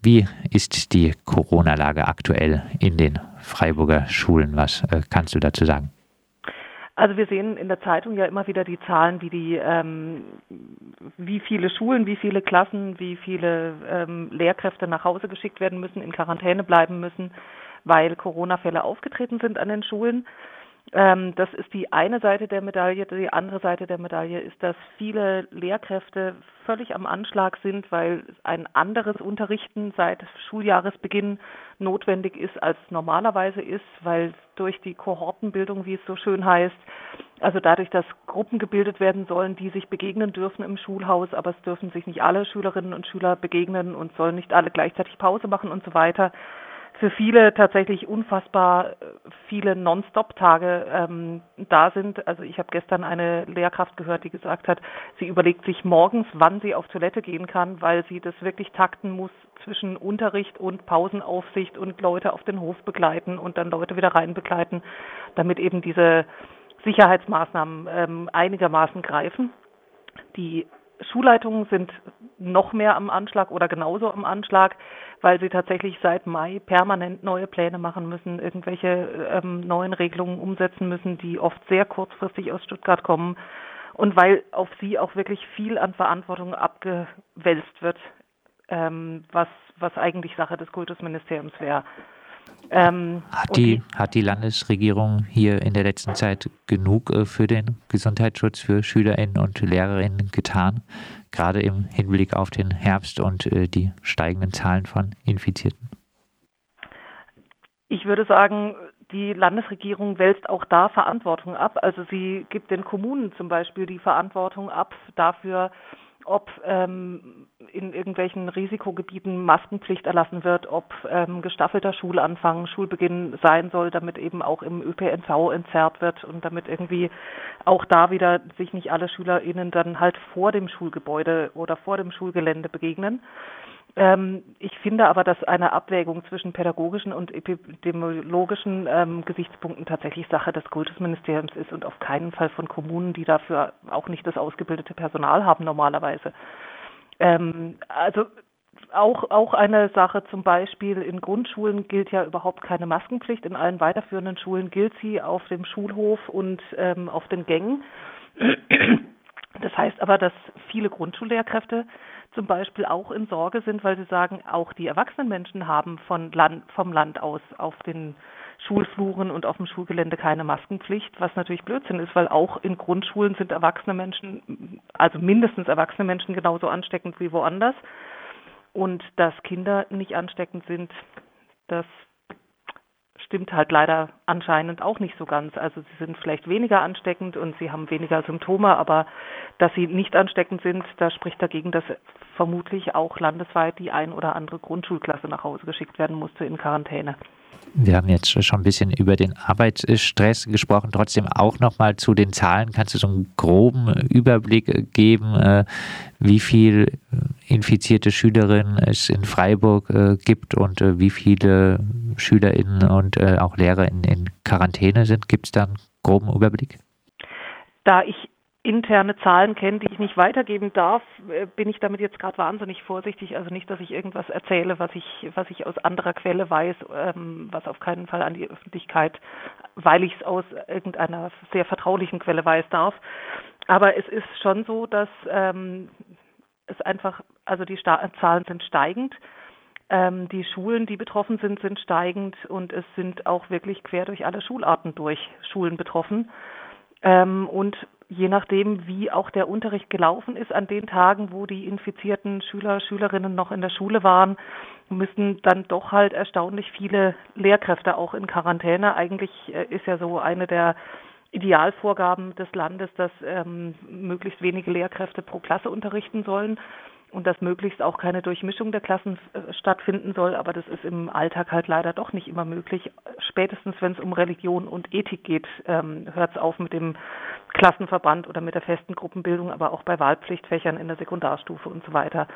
Wie ist die Corona-Lage aktuell in den Freiburger Schulen? Was äh, kannst du dazu sagen? Also wir sehen in der Zeitung ja immer wieder die Zahlen, wie die, ähm, wie viele Schulen, wie viele Klassen, wie viele ähm, Lehrkräfte nach Hause geschickt werden müssen, in Quarantäne bleiben müssen, weil Corona-Fälle aufgetreten sind an den Schulen. Ähm, das ist die eine Seite der Medaille. Die andere Seite der Medaille ist, dass viele Lehrkräfte völlig am Anschlag sind, weil ein anderes Unterrichten seit Schuljahresbeginn notwendig ist, als normalerweise ist, weil durch die Kohortenbildung, wie es so schön heißt, also dadurch, dass Gruppen gebildet werden sollen, die sich begegnen dürfen im Schulhaus, aber es dürfen sich nicht alle Schülerinnen und Schüler begegnen und sollen nicht alle gleichzeitig Pause machen und so weiter für viele tatsächlich unfassbar äh, viele Non-Stop-Tage ähm, da sind. Also ich habe gestern eine Lehrkraft gehört, die gesagt hat, sie überlegt sich morgens, wann sie auf Toilette gehen kann, weil sie das wirklich takten muss zwischen Unterricht und Pausenaufsicht und Leute auf den Hof begleiten und dann Leute wieder rein begleiten, damit eben diese Sicherheitsmaßnahmen ähm, einigermaßen greifen. Die Schulleitungen sind noch mehr am Anschlag oder genauso am Anschlag, weil sie tatsächlich seit Mai permanent neue Pläne machen müssen, irgendwelche ähm, neuen Regelungen umsetzen müssen, die oft sehr kurzfristig aus Stuttgart kommen und weil auf sie auch wirklich viel an Verantwortung abgewälzt wird, ähm, was, was eigentlich Sache des Kultusministeriums wäre. Ähm, hat, die, hat die Landesregierung hier in der letzten Zeit genug äh, für den Gesundheitsschutz für Schülerinnen und Lehrerinnen getan, gerade im Hinblick auf den Herbst und äh, die steigenden Zahlen von Infizierten? Ich würde sagen, die Landesregierung wälzt auch da Verantwortung ab. Also sie gibt den Kommunen zum Beispiel die Verantwortung ab dafür, ob ähm, in irgendwelchen Risikogebieten Maskenpflicht erlassen wird, ob ähm, gestaffelter Schulanfang, Schulbeginn sein soll, damit eben auch im ÖPNV entzerrt wird und damit irgendwie auch da wieder sich nicht alle SchülerInnen dann halt vor dem Schulgebäude oder vor dem Schulgelände begegnen. Ähm, ich finde aber, dass eine Abwägung zwischen pädagogischen und epidemiologischen ähm, Gesichtspunkten tatsächlich Sache des Kultusministeriums ist und auf keinen Fall von Kommunen, die dafür auch nicht das ausgebildete Personal haben normalerweise. Ähm, also auch, auch eine Sache zum Beispiel in Grundschulen gilt ja überhaupt keine Maskenpflicht. In allen weiterführenden Schulen gilt sie auf dem Schulhof und auf den Gängen. Das heißt aber, dass viele Grundschullehrkräfte zum Beispiel auch in Sorge sind, weil sie sagen, auch die erwachsenen Menschen haben von Land, vom Land aus auf den Schulfluren und auf dem Schulgelände keine Maskenpflicht, was natürlich Blödsinn ist, weil auch in Grundschulen sind erwachsene Menschen, also mindestens erwachsene Menschen genauso ansteckend wie woanders. Und dass Kinder nicht ansteckend sind, das stimmt halt leider anscheinend auch nicht so ganz. Also sie sind vielleicht weniger ansteckend und sie haben weniger Symptome, aber dass sie nicht ansteckend sind, da spricht dagegen, dass vermutlich auch landesweit die ein oder andere Grundschulklasse nach Hause geschickt werden musste in Quarantäne. Wir haben jetzt schon ein bisschen über den Arbeitsstress gesprochen, trotzdem auch nochmal zu den Zahlen. Kannst du so einen groben Überblick geben, äh, wie viele infizierte Schülerinnen es in Freiburg äh, gibt und äh, wie viele SchülerInnen und auch LehrerInnen in Quarantäne sind? Gibt es da einen groben Überblick? Da ich interne Zahlen kenne, die ich nicht weitergeben darf, äh, bin ich damit jetzt gerade wahnsinnig vorsichtig. Also nicht, dass ich irgendwas erzähle, was ich, was ich aus anderer Quelle weiß, ähm, was auf keinen Fall an die Öffentlichkeit, weil ich es aus irgendeiner sehr vertraulichen Quelle weiß, darf. Aber es ist schon so, dass ähm, es einfach, also die Sta Zahlen sind steigend. Ähm, die Schulen, die betroffen sind, sind steigend und es sind auch wirklich quer durch alle Schularten durch Schulen betroffen. Ähm, und je nachdem, wie auch der Unterricht gelaufen ist an den Tagen, wo die infizierten Schüler, Schülerinnen noch in der Schule waren, müssen dann doch halt erstaunlich viele Lehrkräfte auch in Quarantäne. Eigentlich äh, ist ja so eine der Idealvorgaben des Landes, dass ähm, möglichst wenige Lehrkräfte pro Klasse unterrichten sollen und dass möglichst auch keine Durchmischung der Klassen äh, stattfinden soll. Aber das ist im Alltag halt leider doch nicht immer möglich. Spätestens, wenn es um Religion und Ethik geht, ähm, hört es auf mit dem Klassenverband oder mit der festen Gruppenbildung, aber auch bei Wahlpflichtfächern in der Sekundarstufe und so weiter.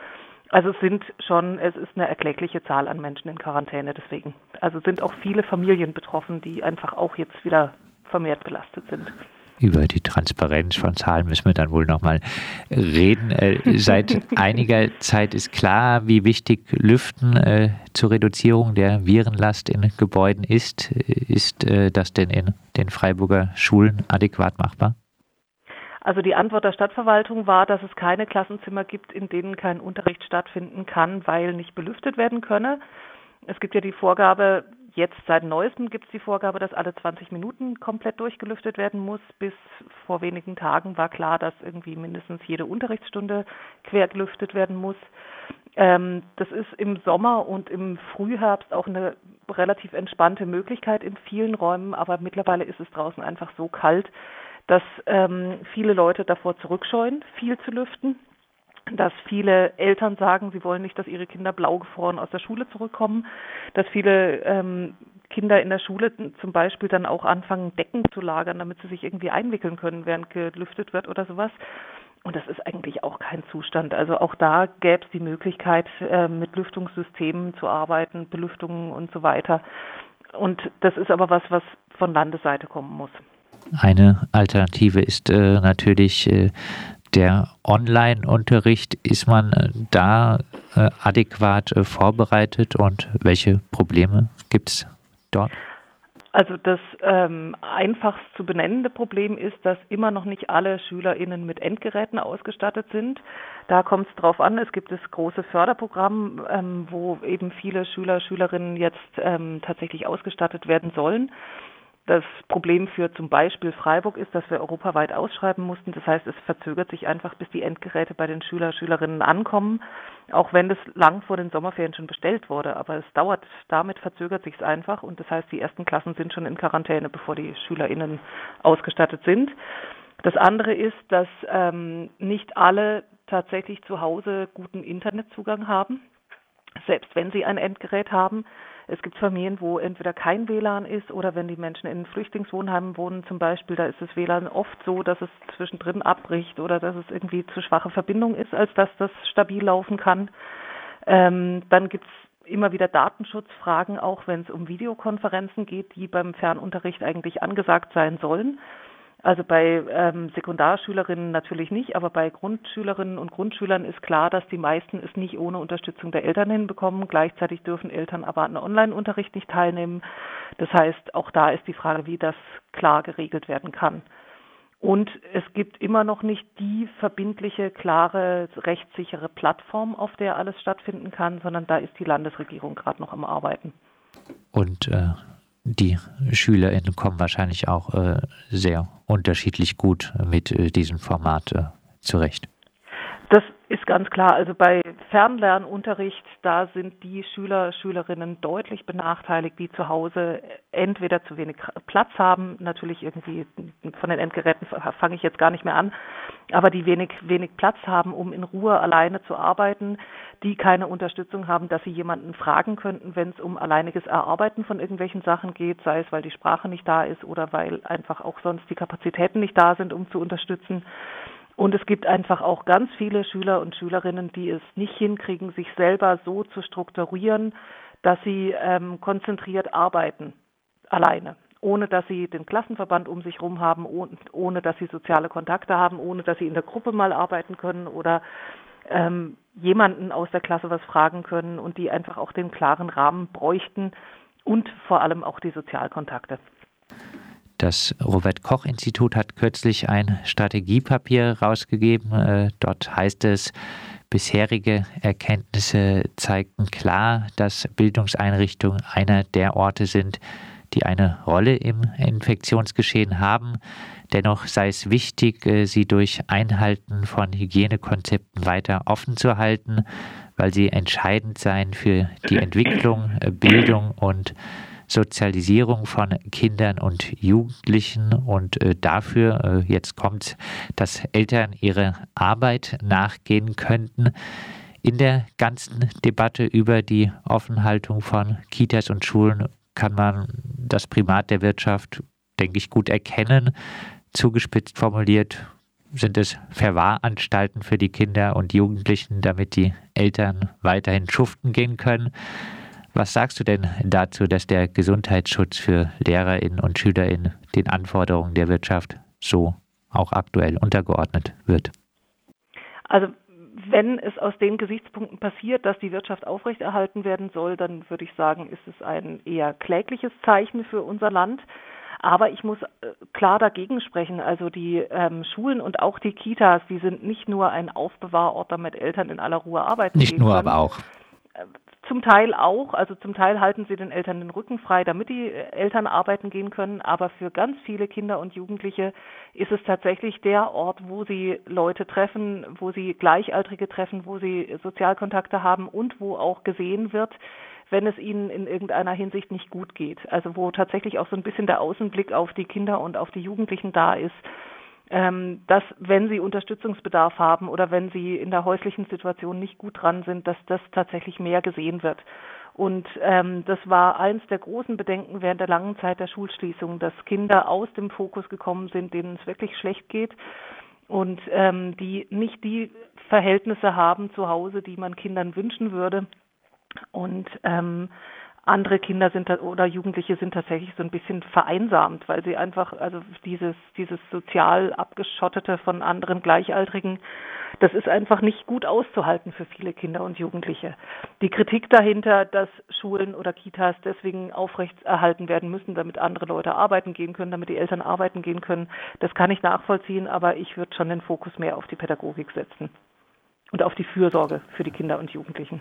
Also es sind schon, es ist eine erklägliche Zahl an Menschen in Quarantäne deswegen. Also sind auch viele Familien betroffen, die einfach auch jetzt wieder vermehrt belastet sind. Über die Transparenz von Zahlen müssen wir dann wohl nochmal reden. Äh, seit einiger Zeit ist klar, wie wichtig Lüften äh, zur Reduzierung der Virenlast in Gebäuden ist. Ist äh, das denn in den Freiburger Schulen adäquat machbar? Also die Antwort der Stadtverwaltung war, dass es keine Klassenzimmer gibt, in denen kein Unterricht stattfinden kann, weil nicht belüftet werden könne. Es gibt ja die Vorgabe, Jetzt seit neuestem gibt es die Vorgabe, dass alle 20 Minuten komplett durchgelüftet werden muss. Bis vor wenigen Tagen war klar, dass irgendwie mindestens jede Unterrichtsstunde quer gelüftet werden muss. Ähm, das ist im Sommer und im Frühherbst auch eine relativ entspannte Möglichkeit in vielen Räumen, aber mittlerweile ist es draußen einfach so kalt, dass ähm, viele Leute davor zurückscheuen, viel zu lüften dass viele Eltern sagen, sie wollen nicht, dass ihre Kinder blau gefroren aus der Schule zurückkommen, dass viele ähm, Kinder in der Schule zum Beispiel dann auch anfangen, Decken zu lagern, damit sie sich irgendwie einwickeln können, während gelüftet wird oder sowas. Und das ist eigentlich auch kein Zustand. Also auch da gäbe es die Möglichkeit, äh, mit Lüftungssystemen zu arbeiten, Belüftungen und so weiter. Und das ist aber was, was von Landesseite kommen muss. Eine Alternative ist äh, natürlich äh, der Online-Unterricht, ist man äh, da äh, adäquat äh, vorbereitet und welche Probleme gibt es dort? Also das ähm, einfachst zu benennende Problem ist, dass immer noch nicht alle SchülerInnen mit Endgeräten ausgestattet sind. Da kommt es drauf an. Es gibt das große Förderprogramm, ähm, wo eben viele Schüler, Schülerinnen jetzt ähm, tatsächlich ausgestattet werden sollen. Das Problem für zum Beispiel Freiburg ist, dass wir europaweit ausschreiben mussten. Das heißt, es verzögert sich einfach, bis die Endgeräte bei den Schüler, Schülerinnen ankommen, auch wenn das lang vor den Sommerferien schon bestellt wurde. Aber es dauert, damit verzögert sich es einfach und das heißt, die ersten Klassen sind schon in Quarantäne, bevor die SchülerInnen ausgestattet sind. Das andere ist, dass ähm, nicht alle tatsächlich zu Hause guten Internetzugang haben, selbst wenn sie ein Endgerät haben. Es gibt Familien, wo entweder kein WLAN ist oder wenn die Menschen in Flüchtlingswohnheimen wohnen zum Beispiel, da ist das WLAN oft so, dass es zwischendrin abbricht oder dass es irgendwie zu schwache Verbindung ist, als dass das stabil laufen kann. Ähm, dann gibt es immer wieder Datenschutzfragen, auch wenn es um Videokonferenzen geht, die beim Fernunterricht eigentlich angesagt sein sollen. Also bei ähm, Sekundarschülerinnen natürlich nicht, aber bei Grundschülerinnen und Grundschülern ist klar, dass die meisten es nicht ohne Unterstützung der Eltern hinbekommen. Gleichzeitig dürfen Eltern aber an Online-Unterricht nicht teilnehmen. Das heißt, auch da ist die Frage, wie das klar geregelt werden kann. Und es gibt immer noch nicht die verbindliche, klare, rechtssichere Plattform, auf der alles stattfinden kann, sondern da ist die Landesregierung gerade noch am Arbeiten. Und äh, die SchülerInnen kommen wahrscheinlich auch äh, sehr unterschiedlich gut mit äh, diesem Format äh, zurecht. Ist ganz klar. Also bei Fernlernunterricht, da sind die Schüler, Schülerinnen deutlich benachteiligt, die zu Hause entweder zu wenig Platz haben, natürlich irgendwie von den Endgeräten fange ich jetzt gar nicht mehr an, aber die wenig, wenig Platz haben, um in Ruhe alleine zu arbeiten, die keine Unterstützung haben, dass sie jemanden fragen könnten, wenn es um alleiniges Erarbeiten von irgendwelchen Sachen geht, sei es, weil die Sprache nicht da ist oder weil einfach auch sonst die Kapazitäten nicht da sind, um zu unterstützen. Und es gibt einfach auch ganz viele Schüler und Schülerinnen, die es nicht hinkriegen, sich selber so zu strukturieren, dass sie ähm, konzentriert arbeiten, alleine, ohne dass sie den Klassenverband um sich herum haben, ohne, ohne dass sie soziale Kontakte haben, ohne dass sie in der Gruppe mal arbeiten können oder ähm, jemanden aus der Klasse was fragen können und die einfach auch den klaren Rahmen bräuchten und vor allem auch die Sozialkontakte. Das Robert Koch Institut hat kürzlich ein Strategiepapier rausgegeben. Äh, dort heißt es, bisherige Erkenntnisse zeigten klar, dass Bildungseinrichtungen einer der Orte sind, die eine Rolle im Infektionsgeschehen haben. Dennoch sei es wichtig, äh, sie durch Einhalten von Hygienekonzepten weiter offen zu halten, weil sie entscheidend seien für die Entwicklung, äh, Bildung und Sozialisierung von Kindern und Jugendlichen und äh, dafür, äh, jetzt kommt, dass Eltern ihre Arbeit nachgehen könnten. In der ganzen Debatte über die Offenhaltung von Kitas und Schulen kann man das Primat der Wirtschaft, denke ich, gut erkennen. Zugespitzt formuliert sind es Verwahranstalten für die Kinder und Jugendlichen, damit die Eltern weiterhin schuften gehen können. Was sagst du denn dazu, dass der Gesundheitsschutz für LehrerInnen und SchülerInnen den Anforderungen der Wirtschaft so auch aktuell untergeordnet wird? Also wenn es aus den Gesichtspunkten passiert, dass die Wirtschaft aufrechterhalten werden soll, dann würde ich sagen, ist es ein eher klägliches Zeichen für unser Land. Aber ich muss äh, klar dagegen sprechen. Also die ähm, Schulen und auch die Kitas, die sind nicht nur ein Aufbewahrort, damit Eltern in aller Ruhe arbeiten. Nicht nur, können. aber auch. Äh, zum Teil auch, also zum Teil halten sie den Eltern den Rücken frei, damit die Eltern arbeiten gehen können, aber für ganz viele Kinder und Jugendliche ist es tatsächlich der Ort, wo sie Leute treffen, wo sie Gleichaltrige treffen, wo sie Sozialkontakte haben und wo auch gesehen wird, wenn es ihnen in irgendeiner Hinsicht nicht gut geht. Also wo tatsächlich auch so ein bisschen der Außenblick auf die Kinder und auf die Jugendlichen da ist dass wenn sie Unterstützungsbedarf haben oder wenn sie in der häuslichen Situation nicht gut dran sind, dass das tatsächlich mehr gesehen wird. Und ähm, das war eins der großen Bedenken während der langen Zeit der Schulschließung, dass Kinder aus dem Fokus gekommen sind, denen es wirklich schlecht geht und ähm, die nicht die Verhältnisse haben zu Hause, die man Kindern wünschen würde. Und ähm, andere Kinder sind oder Jugendliche sind tatsächlich so ein bisschen vereinsamt, weil sie einfach, also dieses, dieses sozial abgeschottete von anderen Gleichaltrigen, das ist einfach nicht gut auszuhalten für viele Kinder und Jugendliche. Die Kritik dahinter, dass Schulen oder Kitas deswegen aufrechterhalten werden müssen, damit andere Leute arbeiten gehen können, damit die Eltern arbeiten gehen können, das kann ich nachvollziehen, aber ich würde schon den Fokus mehr auf die Pädagogik setzen und auf die Fürsorge für die Kinder und Jugendlichen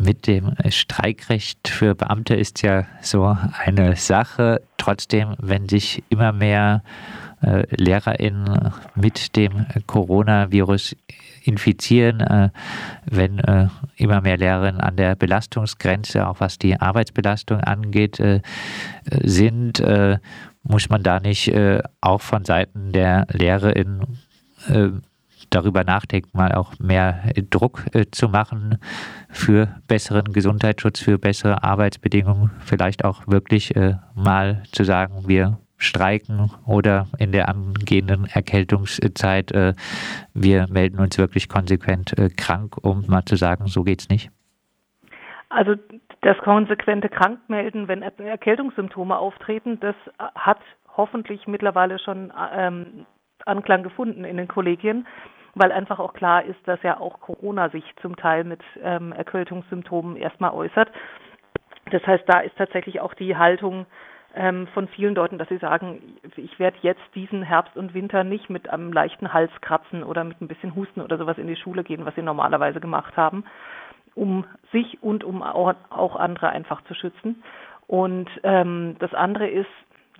mit dem Streikrecht für Beamte ist ja so eine Sache. Trotzdem, wenn sich immer mehr äh, LehrerInnen mit dem Coronavirus infizieren, äh, wenn äh, immer mehr Lehrerinnen an der Belastungsgrenze, auch was die Arbeitsbelastung angeht, äh, sind, äh, muss man da nicht äh, auch von Seiten der LehrerInnen darüber nachdenkt, mal auch mehr Druck äh, zu machen für besseren Gesundheitsschutz, für bessere Arbeitsbedingungen, vielleicht auch wirklich äh, mal zu sagen, wir streiken oder in der angehenden Erkältungszeit, äh, wir melden uns wirklich konsequent äh, krank, um mal zu sagen, so geht's nicht? Also das konsequente Krankmelden, wenn Erkältungssymptome auftreten, das hat hoffentlich mittlerweile schon ähm, Anklang gefunden in den Kollegien weil einfach auch klar ist, dass ja auch Corona sich zum Teil mit ähm, Erkältungssymptomen erstmal äußert. Das heißt, da ist tatsächlich auch die Haltung ähm, von vielen Leuten, dass sie sagen, ich werde jetzt diesen Herbst und Winter nicht mit einem leichten Halskratzen oder mit ein bisschen Husten oder sowas in die Schule gehen, was sie normalerweise gemacht haben, um sich und um auch andere einfach zu schützen. Und ähm, das andere ist,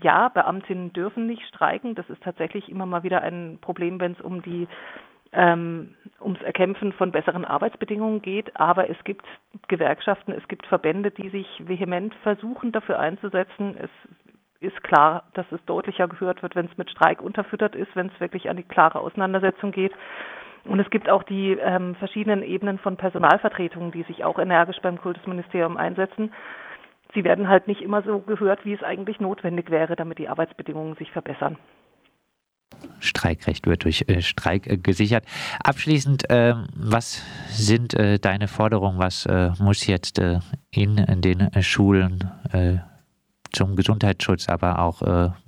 ja, Beamtinnen dürfen nicht streiken. Das ist tatsächlich immer mal wieder ein Problem, wenn es um die ähm, ums Erkämpfen von besseren Arbeitsbedingungen geht, aber es gibt Gewerkschaften, es gibt Verbände, die sich vehement versuchen, dafür einzusetzen. Es ist klar, dass es deutlicher gehört wird, wenn es mit Streik unterfüttert ist, wenn es wirklich an die klare Auseinandersetzung geht. Und es gibt auch die ähm, verschiedenen Ebenen von Personalvertretungen, die sich auch energisch beim Kultusministerium einsetzen. Sie werden halt nicht immer so gehört, wie es eigentlich notwendig wäre, damit die Arbeitsbedingungen sich verbessern. Streikrecht wird durch äh, Streik äh, gesichert. Abschließend, äh, was sind äh, deine Forderungen? Was äh, muss jetzt äh, in, in, den Schulen zum Gesundheitsschutz, aber auch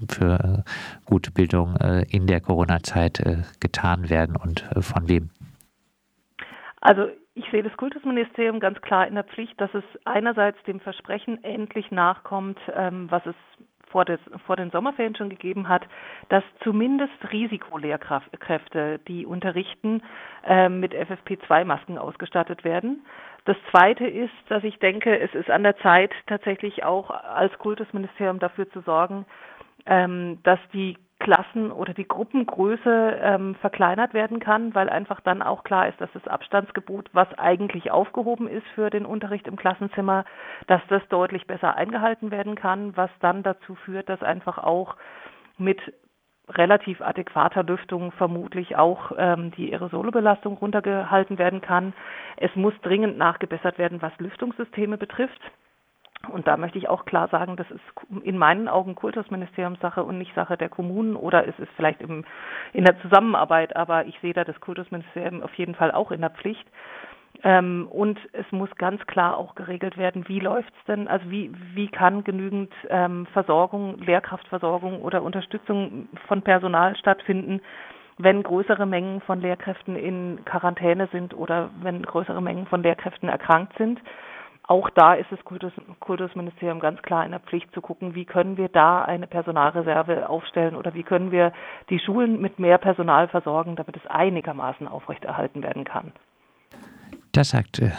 für gute Bildung in der Corona-Zeit getan werden und von wem? Also ich sehe das Kultusministerium ganz klar in der Pflicht, dass es einerseits dem Versprechen endlich nachkommt, ähm, was es vor, des, vor den Sommerferien schon gegeben hat, dass zumindest Risikolehrkräfte, die unterrichten, äh, mit FFP2-Masken ausgestattet werden. Das Zweite ist, dass ich denke, es ist an der Zeit, tatsächlich auch als Kultusministerium dafür zu sorgen, ähm, dass die Klassen oder die Gruppengröße ähm, verkleinert werden kann, weil einfach dann auch klar ist, dass das Abstandsgebot, was eigentlich aufgehoben ist für den Unterricht im Klassenzimmer, dass das deutlich besser eingehalten werden kann, was dann dazu führt, dass einfach auch mit relativ adäquater Lüftung vermutlich auch ähm, die Aerosolbelastung runtergehalten werden kann. Es muss dringend nachgebessert werden, was Lüftungssysteme betrifft. Und da möchte ich auch klar sagen, das ist in meinen Augen Kultusministeriumssache und nicht Sache der Kommunen oder es ist vielleicht im, in der Zusammenarbeit, aber ich sehe da das Kultusministerium auf jeden Fall auch in der Pflicht. Ähm, und es muss ganz klar auch geregelt werden, wie läuft es denn, also wie, wie kann genügend ähm, Versorgung, Lehrkraftversorgung oder Unterstützung von Personal stattfinden, wenn größere Mengen von Lehrkräften in Quarantäne sind oder wenn größere Mengen von Lehrkräften erkrankt sind. Auch da ist das Kultus, Kultusministerium ganz klar in der Pflicht zu gucken, wie können wir da eine Personalreserve aufstellen oder wie können wir die Schulen mit mehr Personal versorgen, damit es einigermaßen aufrechterhalten werden kann. Das sagt äh,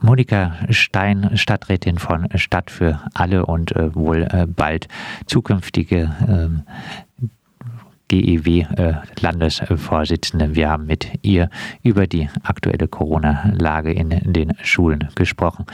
Monika Stein, Stadträtin von Stadt für alle und äh, wohl äh, bald zukünftige GEW-Landesvorsitzende. Wir haben mit ihr über die aktuelle Corona-Lage in den Schulen gesprochen.